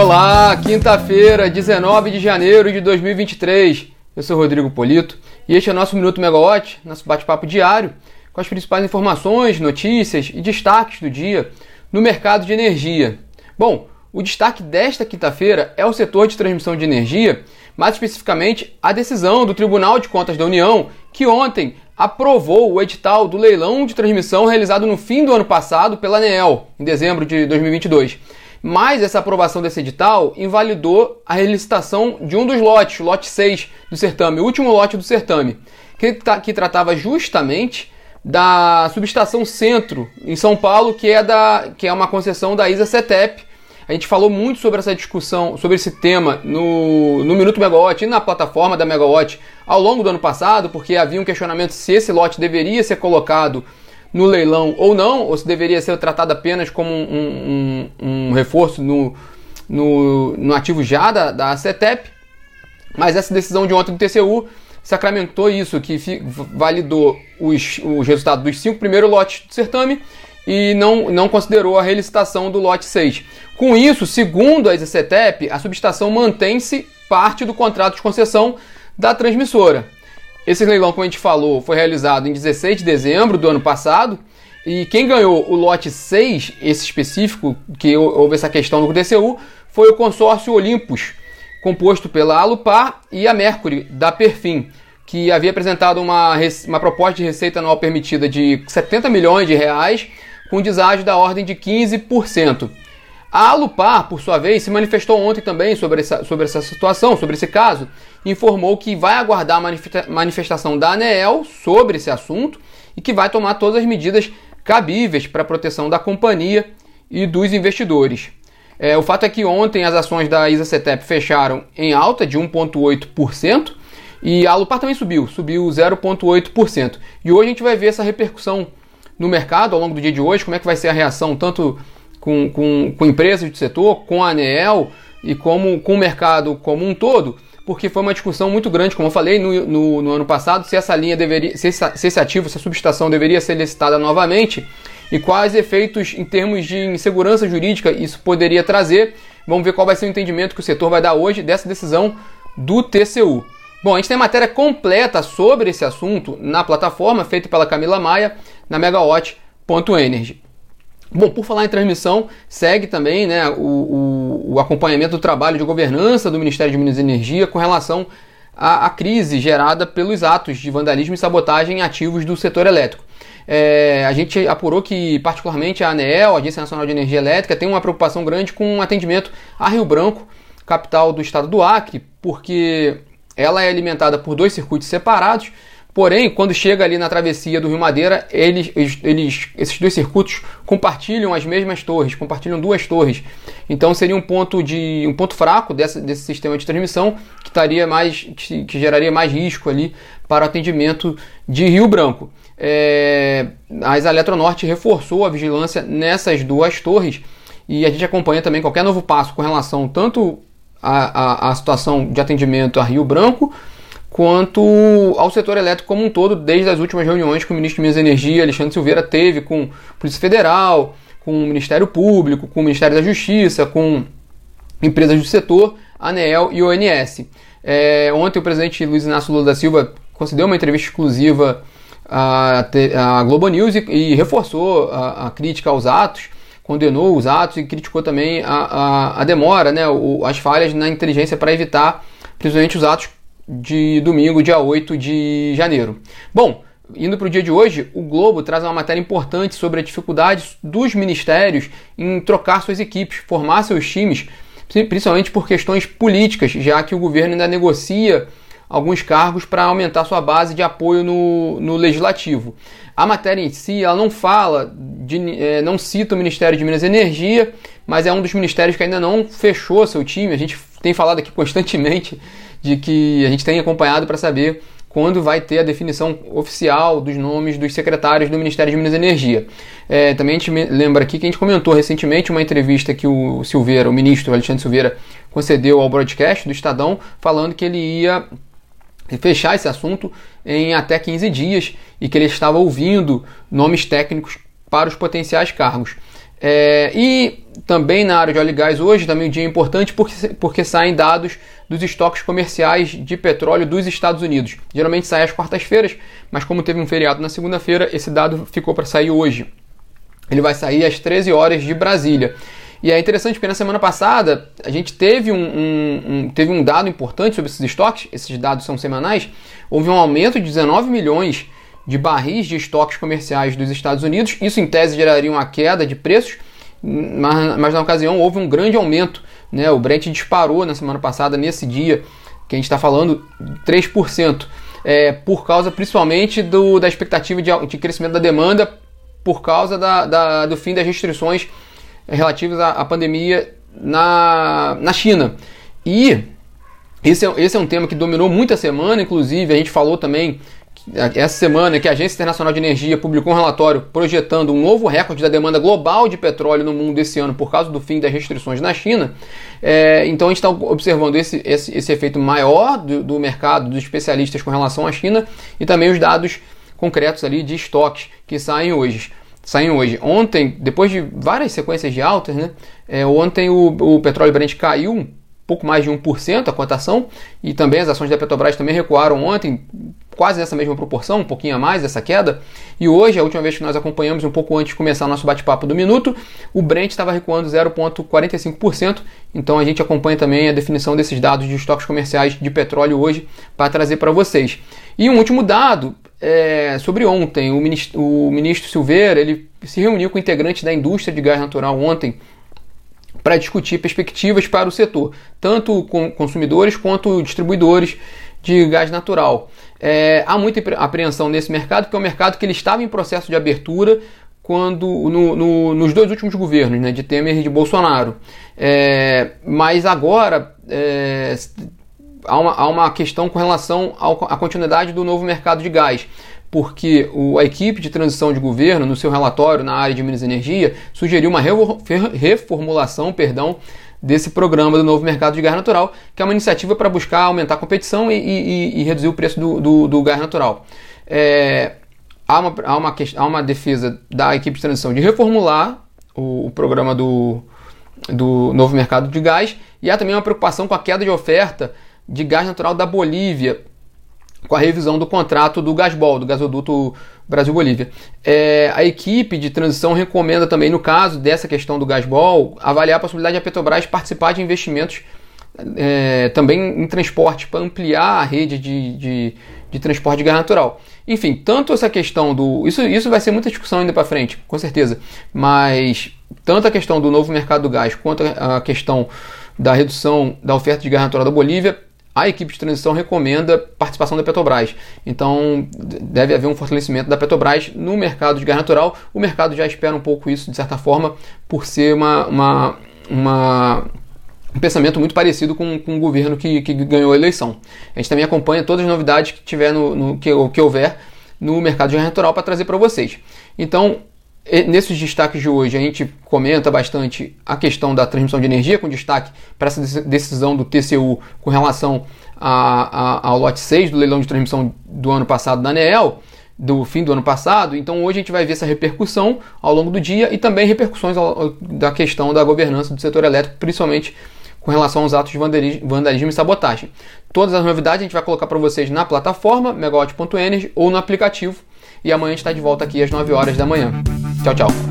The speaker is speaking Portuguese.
Olá, quinta-feira, 19 de janeiro de 2023. Eu sou Rodrigo Polito e este é o nosso Minuto Megawatt, nosso bate-papo diário com as principais informações, notícias e destaques do dia no mercado de energia. Bom, o destaque desta quinta-feira é o setor de transmissão de energia, mais especificamente a decisão do Tribunal de Contas da União, que ontem aprovou o edital do leilão de transmissão realizado no fim do ano passado pela ANEEL, em dezembro de 2022. Mas essa aprovação desse edital invalidou a relicitação de um dos lotes, lote 6 do certame, o último lote do certame, que, que tratava justamente da subestação Centro, em São Paulo, que é, da, que é uma concessão da ISA CETEP. A gente falou muito sobre essa discussão, sobre esse tema no, no Minuto Megawatt e na plataforma da Megawatt ao longo do ano passado, porque havia um questionamento se esse lote deveria ser colocado no leilão ou não, ou se deveria ser tratado apenas como um, um, um reforço no, no, no, ativo já da, da CETEP. Mas essa decisão de ontem do TCU sacramentou isso, que validou os, os resultados dos cinco primeiros lotes do certame e não, não considerou a relicitação do lote 6. Com isso, segundo a CETEP, a subestação mantém-se parte do contrato de concessão da transmissora. Esse leilão, como a gente falou, foi realizado em 16 de dezembro do ano passado. E quem ganhou o lote 6, esse específico, que houve essa questão no TCU, foi o consórcio Olympus, composto pela Alupar e a Mercury, da Perfim, que havia apresentado uma, uma proposta de receita anual permitida de 70 milhões de reais, com deságio da ordem de 15%. A Alupar, por sua vez, se manifestou ontem também sobre essa, sobre essa situação, sobre esse caso, informou que vai aguardar a manifestação da ANEEL sobre esse assunto e que vai tomar todas as medidas cabíveis para a proteção da companhia e dos investidores. É, o fato é que ontem as ações da ISA-CETEP fecharam em alta de 1,8% e a Alupar também subiu, subiu 0,8%. E hoje a gente vai ver essa repercussão no mercado ao longo do dia de hoje, como é que vai ser a reação tanto com, com, com empresas do setor, com a ANEEL e como, com o mercado como um todo, porque foi uma discussão muito grande, como eu falei no, no, no ano passado, se essa linha deveria, se esse, se esse ativo, essa subestação deveria ser licitada novamente e quais efeitos em termos de insegurança jurídica isso poderia trazer. Vamos ver qual vai ser o entendimento que o setor vai dar hoje dessa decisão do TCU. Bom, a gente tem matéria completa sobre esse assunto na plataforma feita pela Camila Maia na megawatt.energy. Bom, por falar em transmissão, segue também né, o, o, o, acompanhamento do trabalho de governança do Ministério de Minas e Energia com relação à, à, crise gerada pelos atos de vandalismo e sabotagem ativos do setor elétrico. É, a gente apurou que, particularmente, a ANEEL, a Agência Nacional de Energia Elétrica, tem uma preocupação grande com o atendimento a Rio Branco, capital do estado do Acre, porque ela é alimentada por dois circuitos separados Porém, quando chega ali na travessia do Rio Madeira, eles, eles, esses dois circuitos compartilham as mesmas torres, compartilham duas torres. Então seria um ponto de um ponto fraco desse, sistema de transmissão que estaria mais que, que geraria mais risco ali para o atendimento de Rio Branco. É, a Eletronorte reforçou a vigilância nessas duas torres e a gente acompanha também qualquer novo passo com relação tanto à situação de atendimento a Rio Branco quanto ao setor elétrico como um todo, desde as últimas reuniões que o ministro de Minas e Energia, Alexandre Silveira, teve com a Polícia Federal, com o Ministério Público, com o Ministério da Justiça, com empresas do setor, ANEEL e ONS. É, ontem o presidente Luiz Inácio Lula da Silva concedeu uma entrevista exclusiva à, à Globo News e, e reforçou a, a, crítica aos atos, condenou os atos e criticou também a, a, a demora, né, o, as falhas na inteligência para evitar principalmente os atos de domingo, dia 8 de janeiro. Bom, indo para o dia de hoje, o Globo traz uma matéria importante sobre a dificuldade dos ministérios em trocar suas equipes, formar seus times, principalmente por questões políticas, já que o governo ainda negocia alguns cargos para aumentar sua base de apoio no, no legislativo. A matéria em si ela não fala, de, é, não cita o Ministério de Minas e Energia, mas é um dos ministérios que ainda não fechou seu time. A gente tem falado aqui constantemente de que a gente tem acompanhado para saber quando vai ter a definição oficial dos nomes dos secretários do Ministério de Minas e Energia. É, também a gente lembra aqui que a gente comentou recentemente uma entrevista que o Silveira, o ministro Alexandre Silveira, concedeu ao broadcast do Estadão, falando que ele ia fechar esse assunto em até 15 dias e que ele estava ouvindo nomes técnicos para os potenciais cargos. É, e também na área de óleo e gás hoje, também um dia importante porque, porque saem dados dos estoques comerciais de petróleo dos Estados Unidos. Geralmente sai às quartas-feiras, mas como teve um feriado na segunda-feira, esse dado ficou para sair hoje. Ele vai sair às 13 horas de Brasília. E é interessante porque na semana passada a gente teve um, um, um, teve um dado importante sobre esses estoques, esses dados são semanais. Houve um aumento de 19 milhões de barris de estoques comerciais dos Estados Unidos. Isso, em tese, geraria uma queda de preços, mas, mas na ocasião houve um grande aumento. Né? O Brent disparou na semana passada, nesse dia que a gente está falando, 3%. É, por causa principalmente do, da expectativa de, de crescimento da demanda por causa da, da, do fim das restrições relativas à, à pandemia na, na China. E esse é, esse é um tema que dominou muita semana, inclusive a gente falou também essa semana que a Agência Internacional de Energia publicou um relatório projetando um novo recorde da demanda global de petróleo no mundo esse ano por causa do fim das restrições na China. É, então a gente está observando esse, esse, esse, efeito maior do, do mercado, dos especialistas com relação à China e também os dados concretos ali de estoques que saem hoje saem hoje. Ontem, depois de várias sequências de altas, né? É, ontem o, o petróleo Brent caiu um pouco mais de 1% a cotação e também as ações da Petrobras também recuaram ontem, quase nessa mesma proporção, um pouquinho a mais essa queda. E hoje, a última vez que nós acompanhamos, um pouco antes de começar o nosso bate-papo do minuto, o Brent estava recuando 0,45%. Então a gente acompanha também a definição desses dados de estoques comerciais de petróleo hoje para trazer para vocês. E um último dado é, sobre ontem. O ministro, o ministro Silveira ele se reuniu com integrantes da indústria de gás natural ontem para discutir perspectivas para o setor, tanto com consumidores quanto distribuidores de gás natural. É, há muita apreensão nesse mercado, porque é um mercado que ele estava em processo de abertura quando no, no, nos dois últimos governos, né, de Temer e de Bolsonaro. É, mas agora é, há uma, há uma questão com relação à continuidade do novo mercado de gás porque a equipe de transição de governo, no seu relatório na área de Minas e Energia, sugeriu uma reformulação perdão, desse programa do novo mercado de gás natural, que é uma iniciativa para buscar aumentar a competição e, e, e reduzir o preço do, do, do gás natural. É, há, uma, há, uma, há uma defesa da equipe de transição de reformular o, o programa do, do novo mercado de gás e há também uma preocupação com a queda de oferta de gás natural da Bolívia, com a revisão do contrato do Gasbol, do gasoduto Brasil-Bolívia. É, a equipe de transição recomenda também, no caso dessa questão do Gasbol, avaliar a possibilidade de a Petrobras participar de investimentos é, também em transporte, para ampliar a rede de, de, de, transporte de gás natural. Enfim, tanto essa questão do. Isso, isso vai ser muita discussão ainda para frente, com certeza. Mas tanto a questão do novo mercado do gás quanto a questão da redução da oferta de gás natural da Bolívia a equipe de transição recomenda participação da Petrobras. Então, deve haver um fortalecimento da Petrobras no mercado de gás natural. O mercado já espera um pouco isso, de certa forma, por ser uma, uma, uma um pensamento muito parecido com, com o governo que, que ganhou a eleição. A gente também acompanha todas as novidades que tiver no, no que, que houver no mercado de gás natural para trazer para vocês. Então, Nesses destaques de hoje, a gente comenta bastante a questão da transmissão de energia, com destaque para essa decisão do TCU com relação a, a, ao lote 6 do leilão de transmissão do ano passado da ANEEL, do fim do ano passado. Então, hoje a gente vai ver essa repercussão ao longo do dia e também repercussões ao, da questão da governança do setor elétrico, principalmente com relação aos atos de vandalismo, e sabotagem. Todas as novidades a gente vai colocar para vocês na plataforma megawatt.energy ou no aplicativo. E amanhã a gente está de volta aqui às 9 horas da manhã. Tchau, tchau.